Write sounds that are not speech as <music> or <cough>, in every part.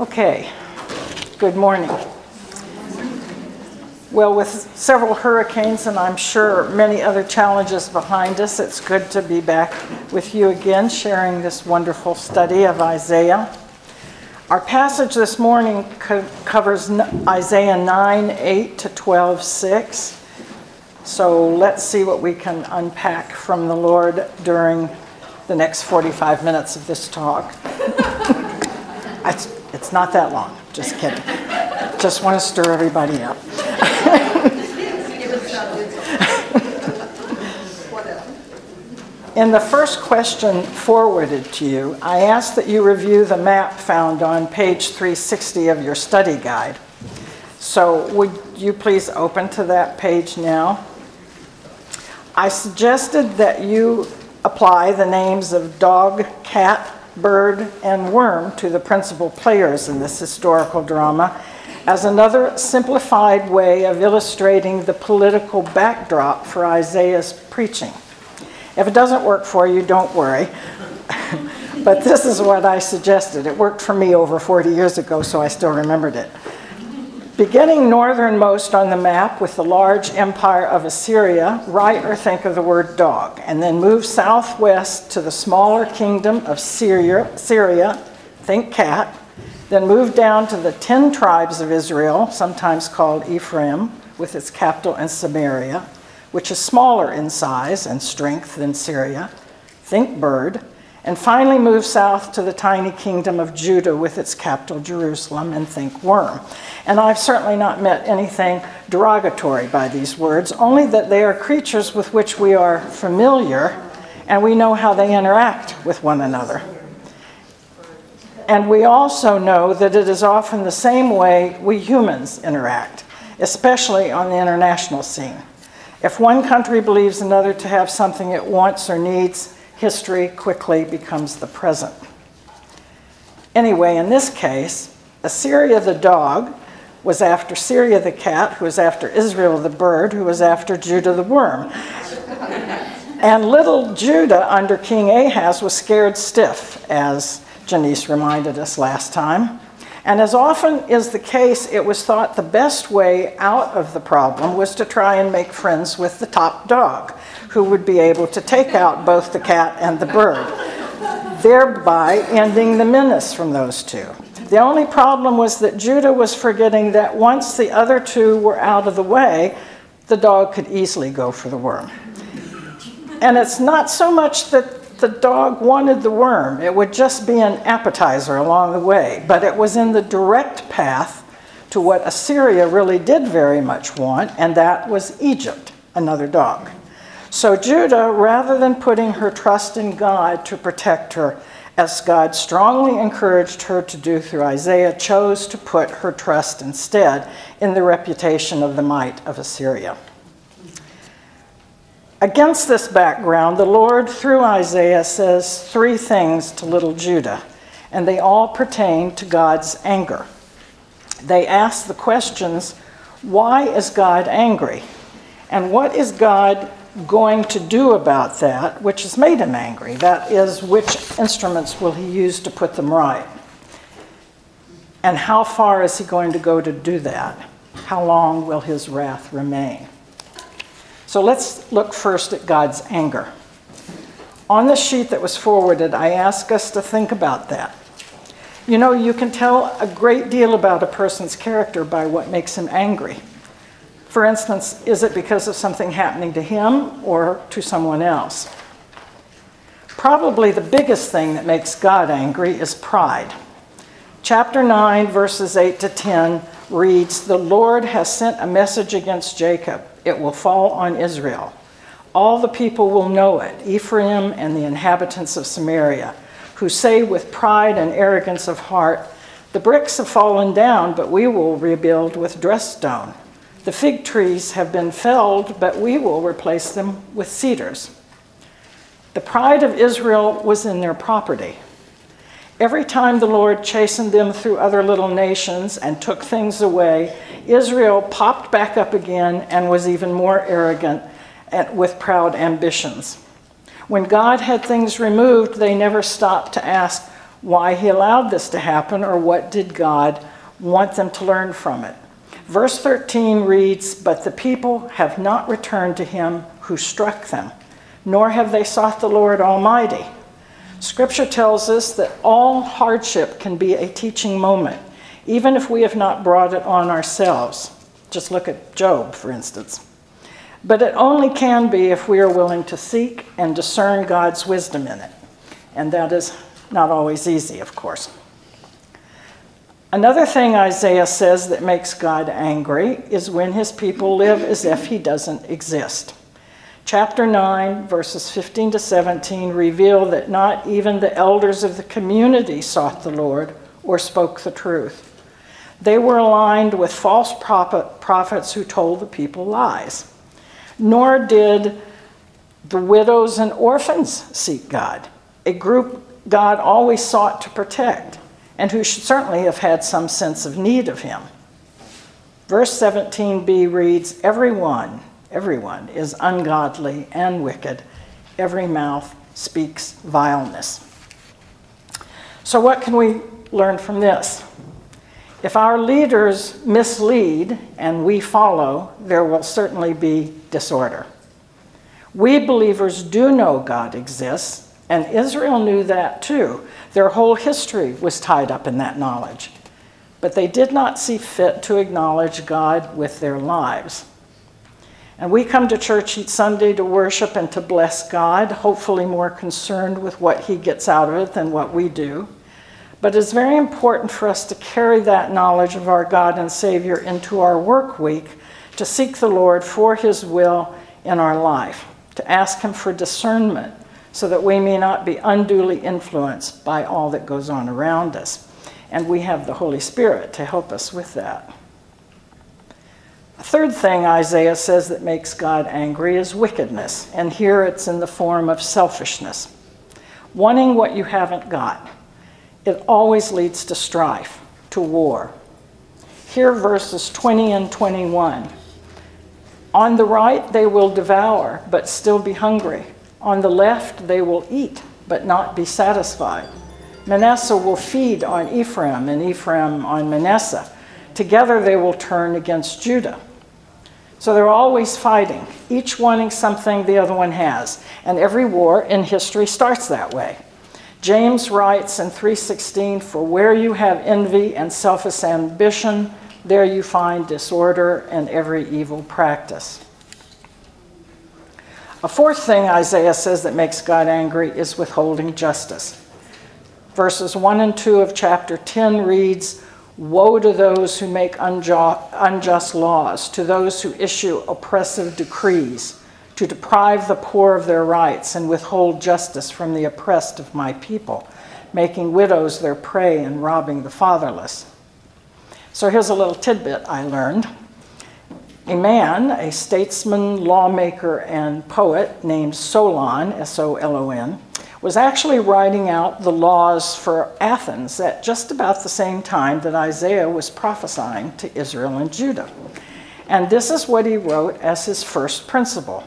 Okay, good morning. Well, with several hurricanes and I'm sure many other challenges behind us, it's good to be back with you again sharing this wonderful study of Isaiah. Our passage this morning co- covers Isaiah 9 8 to 12 6. So let's see what we can unpack from the Lord during the next 45 minutes of this talk. <laughs> it's, not that long, just kidding. Just want to stir everybody up. In the first question forwarded to you, I asked that you review the map found on page 360 of your study guide. So, would you please open to that page now? I suggested that you apply the names of dog, cat, bird, and worm to the principal players in this historical drama as another simplified way of illustrating the political backdrop for Isaiah's preaching. If it doesn't work for you, don't worry. <laughs> but this is what I suggested. It worked for me over 40 years ago, so I still remembered it. Beginning northernmost on the map with the large empire of Assyria, write or think of the word dog, and then move southwest to the smaller kingdom of Syria, Syria think cat, then move down to the 10 tribes of Israel, sometimes called Ephraim, with its capital in Samaria which is smaller in size and strength than Syria, think bird, and finally move south to the tiny kingdom of Judah with its capital Jerusalem and think worm. And I've certainly not met anything derogatory by these words, only that they are creatures with which we are familiar and we know how they interact with one another. And we also know that it is often the same way we humans interact, especially on the international scene. If one country believes another to have something it wants or needs, history quickly becomes the present. Anyway, in this case, Assyria the dog was after Syria the cat, who was after Israel the bird, who was after Judah the worm. and little Judah under King Ahaz was scared stiff, as Janice reminded us last time. And as often is the case, it was thought the best way out of the problem was to try and make friends with the top dog, who would be able to take out both the cat and the bird, thereby ending the menace from those two. The only problem was that Judah was forgetting that once the other two were out of the way, the dog could easily go for the worm. And it's not so much that the dog wanted the worm. It would just be an appetizer along the way, but it was in the direct path to what Assyria really did very much want, and that was Egypt, another dog. So Judah, rather than putting her trust in God to protect her, as God strongly encouraged her to do through Isaiah, chose to put her trust instead in the reputation of the might of Assyria. Against this background, the Lord, through Isaiah, says three things to little Judah, and they all pertain to God's anger. They ask the questions why is God angry? And what is God going to do about that which has made him angry? That is, which instruments will he use to put them right? And how far is he going to go to do that? How long will his wrath remain? So let's look first at God's anger. On the sheet that was forwarded, I ask us to think about that. You know, you can tell a great deal about a person's character by what makes him angry. For instance, is it because of something happening to him or to someone else? Probably the biggest thing that makes God angry is pride. Chapter 9, verses 8 to 10 reads The Lord has sent a message against Jacob it will fall on Israel. All the people will know it, Ephraim and the inhabitants of Samaria, who say with pride and arrogance of heart, The bricks have fallen down, but we will rebuild with dressed stone. The fig trees have been felled, but we will replace them with cedars. The pride of Israel was in their property. Every time the Lord chastened them through other little nations and took things away, Israel popped back up again and was even more arrogant and with proud ambitions. When God had things removed, they never stopped to ask, why he allowed this to happen or what did God want them to learn from it. Verse 13 reads, But the people have not returned to him who struck them, nor have they sought the Lord Almighty. Scripture tells us that all hardship can be a teaching moment, even if we have not brought it on ourselves. Just look at Job, for instance. But it only can be if we are willing to seek and discern God's wisdom in it. And that is not always easy, of course. Another thing Isaiah says that makes God angry is when his people live as if he doesn't exist. Chapter 9, verses 15 to 17 reveal that not even the elders of the community sought the Lord or spoke the truth. They were aligned with false prophet, prophets who told the people lies. Nor did the widows and orphans seek God, a group God always sought to protect and who should certainly have had some sense of need of him. Verse 17b reads Everyone, everyone is ungodly and wicked, every mouth speaks vileness. So, what can we learn from this? If our leaders mislead and we follow, there will certainly be disorder. We believers do know God exists, and Israel knew that too. Their whole history was tied up in that knowledge. But they did not see fit to acknowledge God with their lives. And we come to church each Sunday to worship and to bless God, hopefully more concerned with what He gets out of it than what we do. But it's very important for us to carry that knowledge of our God and Savior into our work week, to seek the Lord for His will in our life, to ask Him for discernment so that we may not be unduly influenced by all that goes on around us. And we have the Holy Spirit to help us with that. Third thing Isaiah says that makes God angry is wickedness, and here it's in the form of selfishness. Wanting what you haven't got. It always leads to strife, to war. Here, verses 20 and 21. On the right, they will devour, but still be hungry. On the left, they will eat, but not be satisfied. Manasseh will feed on Ephraim, and Ephraim on Manasseh. Together, they will turn against Judah. So they're always fighting, each wanting something the other one has. And every war in history starts that way. James writes in 3:16, "For where you have envy and selfish ambition, there you find disorder and every evil practice." A fourth thing Isaiah says that makes God angry is withholding justice. Verses 1 and 2 of chapter 10 reads Woe to those who make unjust laws, to those who issue oppressive decrees, to deprive the poor of their rights and withhold justice from the oppressed of my people, making widows their prey and robbing the fatherless. So here's a little tidbit I learned. A man, a statesman, lawmaker, and poet named Solon, S O L O N, was actually writing out the laws for Athens at just about the same time that Isaiah was prophesying to Israel and Judah. And this is what he wrote as his first principle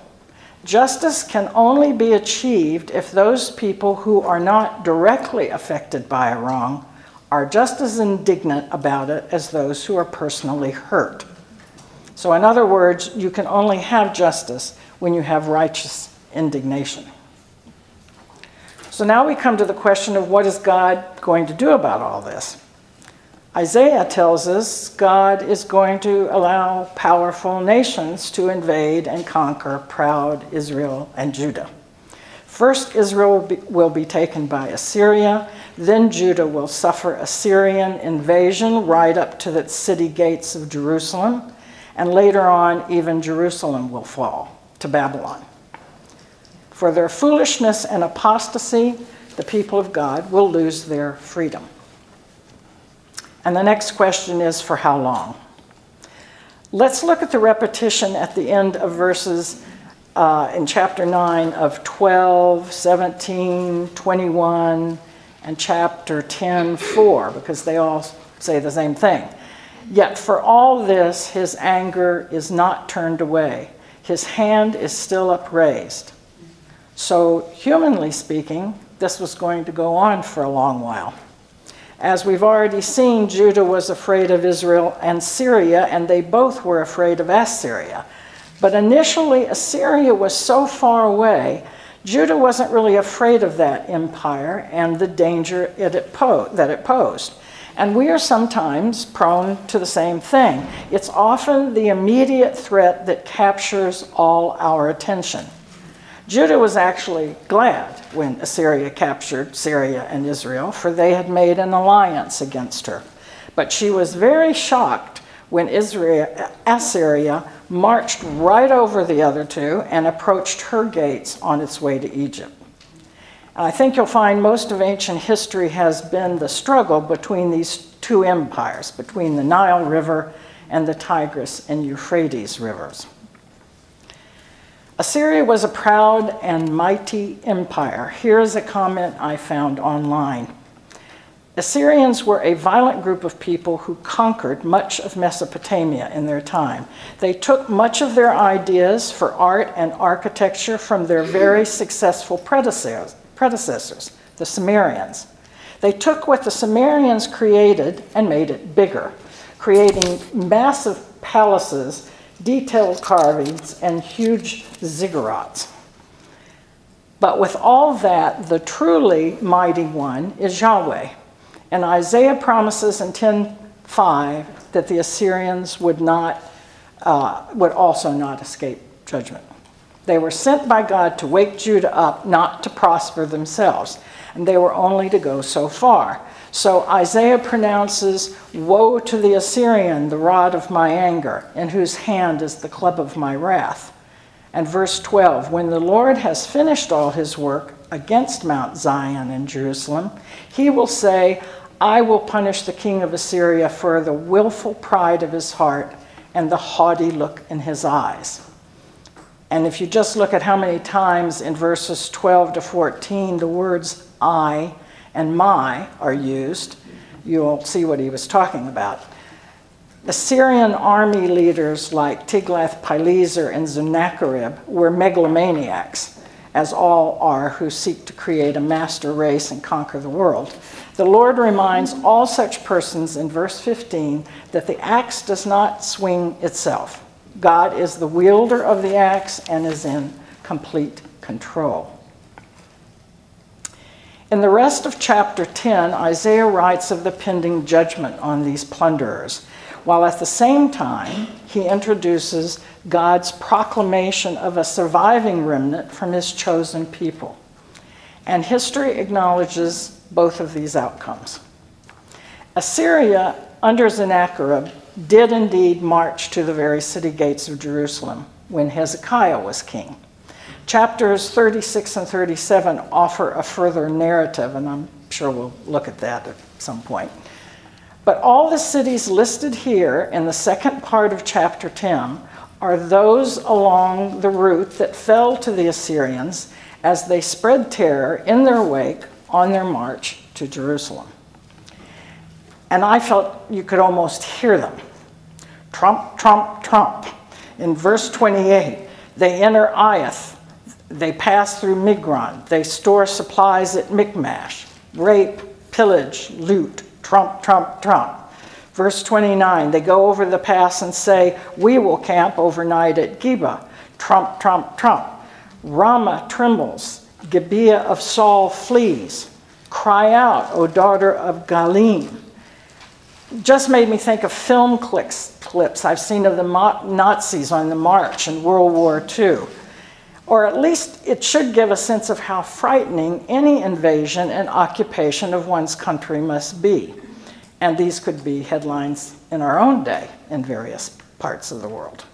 Justice can only be achieved if those people who are not directly affected by a wrong are just as indignant about it as those who are personally hurt. So, in other words, you can only have justice when you have righteous indignation. So now we come to the question of what is God going to do about all this? Isaiah tells us God is going to allow powerful nations to invade and conquer proud Israel and Judah. First, Israel will be, will be, taken by Assyria, then, Judah will suffer Assyrian invasion right up to the city gates of Jerusalem and later on, even Jerusalem will fall to Babylon. For their foolishness and apostasy, the people of God will lose their freedom. And the next question is for how long? Let's look at the repetition at the end of verses uh, in chapter 9 of 12, 17, 21, and chapter 10, 4, because they all say the same thing. Yet for all this, his anger is not turned away. His hand is still upraised. So, humanly speaking, this was going to go on for a long while. As we've already seen, Judah was afraid of Israel and Syria, and they both were afraid of Assyria. But initially, Assyria was so far away, Judah wasn't really afraid of that empire and the danger it po- that it posed. And we are sometimes prone to the same thing. It's often the immediate threat that captures all our attention. Judah was actually glad when Assyria captured Syria and Israel, for they had made an alliance against her. But she was very shocked when Israel, Assyria marched right over the other two and approached her gates on its way to Egypt. I think you'll find most of ancient history has been the struggle between these two empires, between the Nile River and the Tigris and Euphrates rivers. Assyria was a proud and mighty empire. Here is a comment I found online. Assyrians were a violent group of people who conquered much of Mesopotamia in their time. They took much of their ideas for art and architecture from their very successful predecessors, the Sumerians. They took what the Sumerians created and made it bigger, creating massive palaces, detailed carvings, and huge ziggurats. But with all that, the truly mighty one is Yahweh. And Isaiah promises in 10:5 that the Assyrians would not uh, would also not escape judgment. They were sent by God to wake Judah up, not to prosper themselves, and they were only to go so far. So Isaiah pronounces, Woe to the Assyrian, the rod of my anger, in whose hand is the club of my wrath. And verse 12 When the Lord has finished all his work against Mount Zion and Jerusalem, he will say, I will punish the king of Assyria for the willful pride of his heart and the haughty look in his eyes. And if you just look at how many times in verses 12 to 14 the words I and my are used, you'll see what he was talking about. The Assyrian army leaders like Tiglath-Pileser and Sennacherib were megalomaniacs, as all are who seek to create a master race and conquer the world. The Lord reminds all such persons in verse 15 that the axe does not swing itself. God is the wielder of the axe and is in complete control. In the rest of chapter 10, Isaiah writes of the pending judgment on these plunderers, while at the same time, he introduces God's proclamation of a surviving remnant from his chosen people. And history acknowledges both of these outcomes. Assyria, under Sennacherib, did indeed march to the very city gates of Jerusalem when Hezekiah was king. Chapters 36 and 37 offer a further narrative, and I'm sure we'll look at that at some point. But all the cities listed here in the second part of chapter 10 are those along the route that fell to the Assyrians as they spread terror in their wake on their march to Jerusalem. And I felt you could almost hear them. Trump, trump, trump. In verse 28, they enter Aiath. They pass through Migron. They store supplies at Michmash. Rape, pillage, loot. Trump, trump, trump. Verse 29, they go over the pass and say, We will camp overnight at Geba. Trump, trump, trump. Ramah trembles. Gibeah of Saul flees. Cry out, O daughter of Gallim. Just made me think of film clips, clips I've seen of the Nazis on the march in World War II. Or at least it should give a sense of how frightening any invasion and occupation of one's country must be. And these could be headlines in our own day in various parts of the world.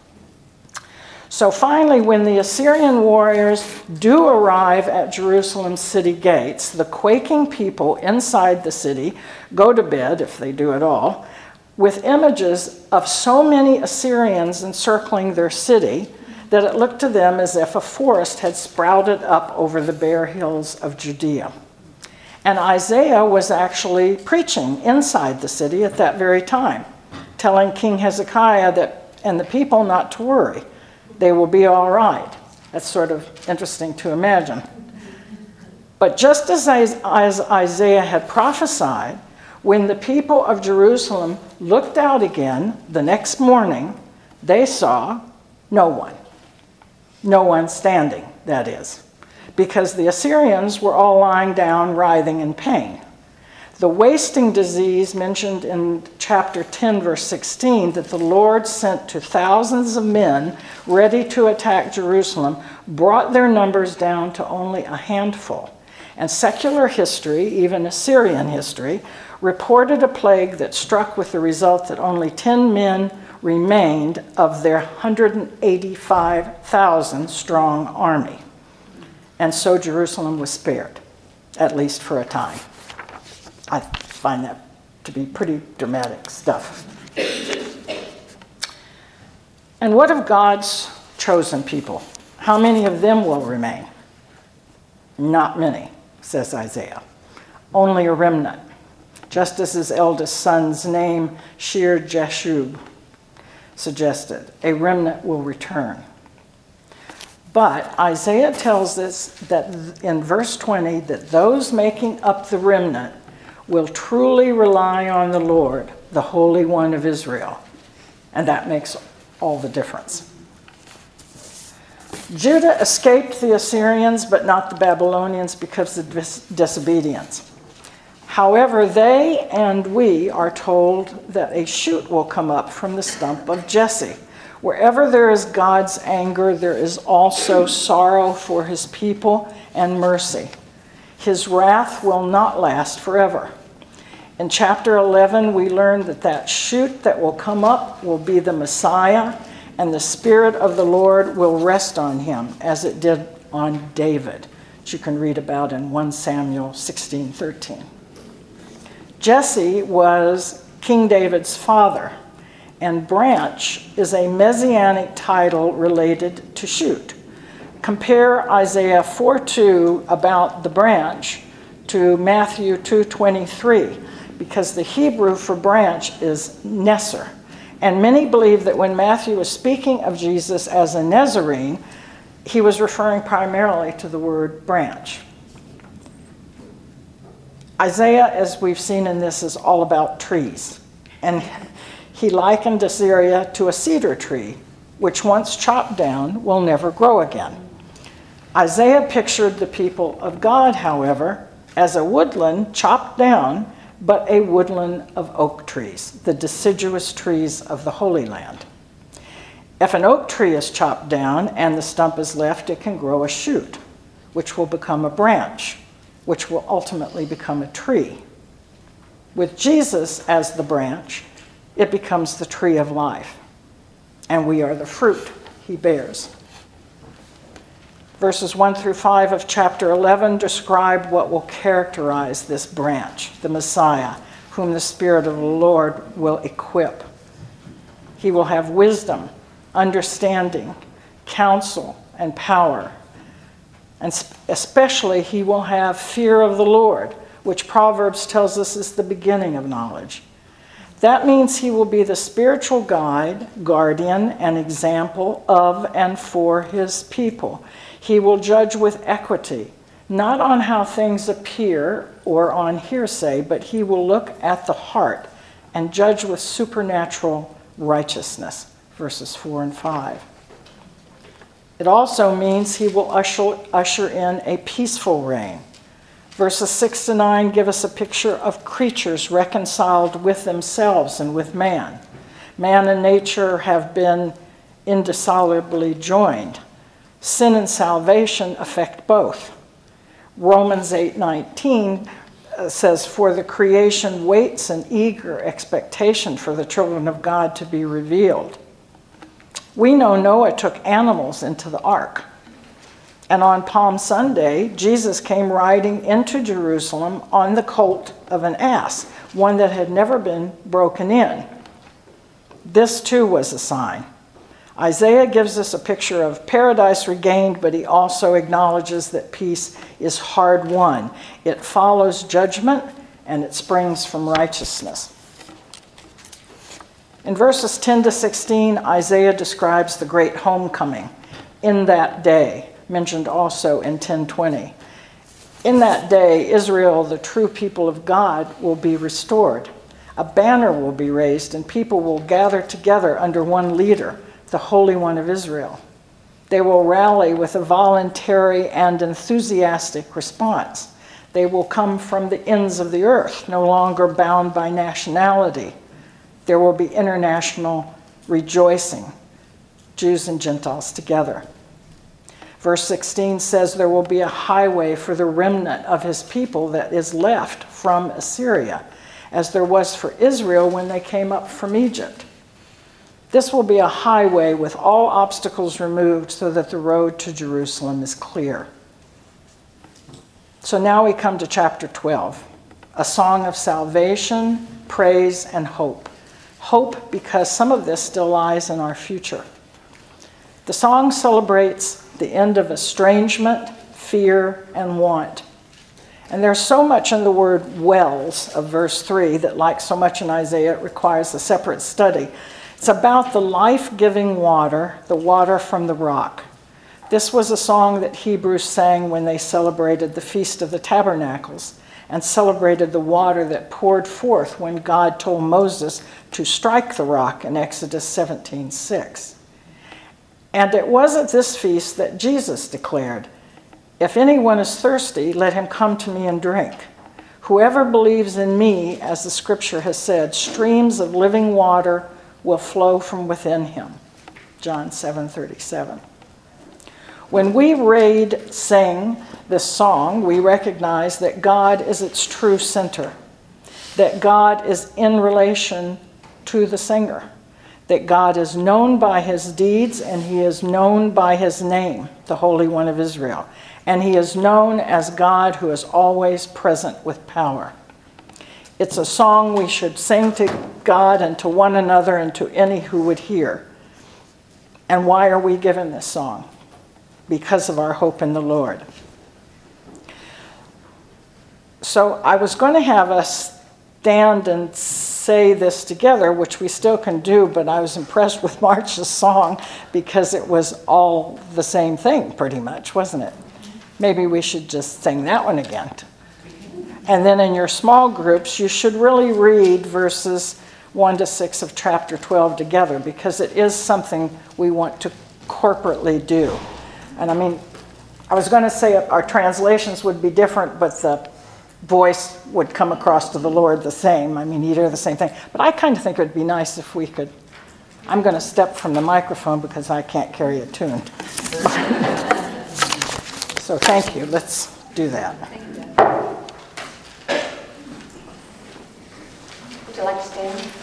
So finally, when the Assyrian warriors do arrive at Jerusalem's city gates, the quaking people inside the city go to bed, if they do at all, with images of so many Assyrians encircling their city that it looked to them as if a forest had sprouted up over the bare hills of Judea. And Isaiah was actually preaching inside the city at that very time, telling King Hezekiah that, and the people not to worry they will be all right. That's sort of interesting to imagine. But just as, Isaiah had prophesied, When the people of Jerusalem looked out again the next morning, they saw no one. No one standing, that is, because the Assyrians were all lying down, writhing in pain. The wasting disease mentioned in chapter 10, verse 16, that the Lord sent to thousands of men ready to attack Jerusalem, brought their numbers down to only a handful. And secular history, even Assyrian history, reported a plague that struck with the result that only 10 men remained of their 185,000 strong army. And so Jerusalem was spared, at least for a time. I find that to be pretty dramatic stuff. And what of God's chosen people? How many of them will remain? Not many, says Isaiah. Only a remnant. Just as his eldest son's name, Shear Jashub, suggested, a remnant will return. But Isaiah tells us that in verse 20 that those making up the remnant will truly rely on the Lord, the Holy One of Israel. And that makes all the difference. Judah escaped the Assyrians, but not the Babylonians because of dis- disobedience. However, they and we are told that a shoot will come up from the stump of Jesse. Wherever there is God's anger, there is also sorrow for his people and mercy. His wrath will not last forever. In chapter 11, we learn that that shoot that will come up will be the Messiah, and the Spirit of the Lord will rest on him, as it did on David, which you can read about in 1 Samuel 16 13. Jesse was King David's father, and branch is a messianic title related to shoot. Compare Isaiah 4:2 about the branch to Matthew 2:23 because the Hebrew for branch is Neser. And many believe that when Matthew was speaking of Jesus as a Nazarene, he was referring primarily to the word branch. Isaiah, as we've seen in this, is all about trees. And he likened Assyria to a cedar tree, which once chopped down will never grow again. Isaiah pictured the people of God, however, as a woodland chopped down but a woodland of oak trees, the deciduous trees of the Holy Land. If an oak tree is chopped down and the stump is left, it can grow a shoot, which will become a branch, which will ultimately become a tree. With Jesus as the branch, it becomes the tree of life, and we are the fruit he bears. Verses 1 through 5 of chapter 11 describe what will characterize this branch, the Messiah, whom the Spirit of the Lord will equip. He will have wisdom, understanding, counsel, and power. And especially, he will have fear of the Lord, which Proverbs tells us is the beginning of knowledge. That means he will be the spiritual guide, guardian, and example of and for his people. He will judge with equity, not on how things appear or on hearsay, but he will look at the heart and judge with supernatural righteousness. Verses 4 and 5. It also means he will usher, usher in a peaceful reign. Verses 6 to 9 give us a picture of creatures reconciled with themselves and with man. Man and nature have been indissolubly joined sin and salvation affect both. Romans 8:19 uh, says for the creation waits in eager expectation for the children of God to be revealed. We know Noah took animals into the ark. And on Palm Sunday, Jesus came riding into Jerusalem on the colt of an ass, one that had never been broken in. This too was a sign. Isaiah gives us a picture of paradise regained, but he also acknowledges that peace is hard won. It follows judgment and it springs from righteousness. In verses 10 to 16, Isaiah describes the great homecoming in that day, mentioned also in 1020. In that day, Israel, the true people of God, will be restored. A banner will be raised, and people will gather together under one leader, the Holy One of Israel. They will rally with a voluntary and enthusiastic response. They will come from the ends of the earth, no longer bound by nationality. There will be international rejoicing, Jews and Gentiles together. Verse 16 says there will be a highway for the remnant of his people that is left from Assyria, as there was for Israel when they came up from Egypt. This will be a highway with all obstacles removed so that the road to Jerusalem is clear. So now we come to chapter 12 a song of salvation, praise, and hope. Hope because some of this still lies in our future. The song celebrates the end of estrangement, fear, and want. And there's so much in the word wells of verse 3 that, like so much in Isaiah, it requires a separate study. It's about the life giving water, the water from the rock. This was a song that Hebrews sang when they celebrated the Feast of the Tabernacles and celebrated the water that poured forth when God told Moses to strike the rock in Exodus 17:6. And it was at this feast that Jesus declared, If anyone is thirsty, let him come to me and drink. Whoever believes in me, as the scripture has said, streams of living water will flow from within him. John 7:37. When we read, sing this song, we recognize that God is its true center, that God is in relation to the singer, that God is known by his deeds and he is known by his name, the Holy One of Israel, and he is known as God who is always present with power. It's a song we should sing to God and to one another and to any who would hear. And why are we given this song? because of our hope in the Lord. So I was going to have us stand and say this together, which we still can do, but I was impressed with <laughs> March's song because it was all the same thing, pretty much, wasn't it? Maybe we should just sing that one again. And then in your small groups, you should really read verses 1 to 6 of chapter 12 together because it is something we want to corporately do. And I mean, I was going to say our translations would be different, but the voice would come across to the Lord the same. I mean, either the same thing. But I kind of think it would be nice if we could. I'm going to step from the microphone because I can't carry a tune. <laughs> so thank you. Let's do that. Would you like to stand?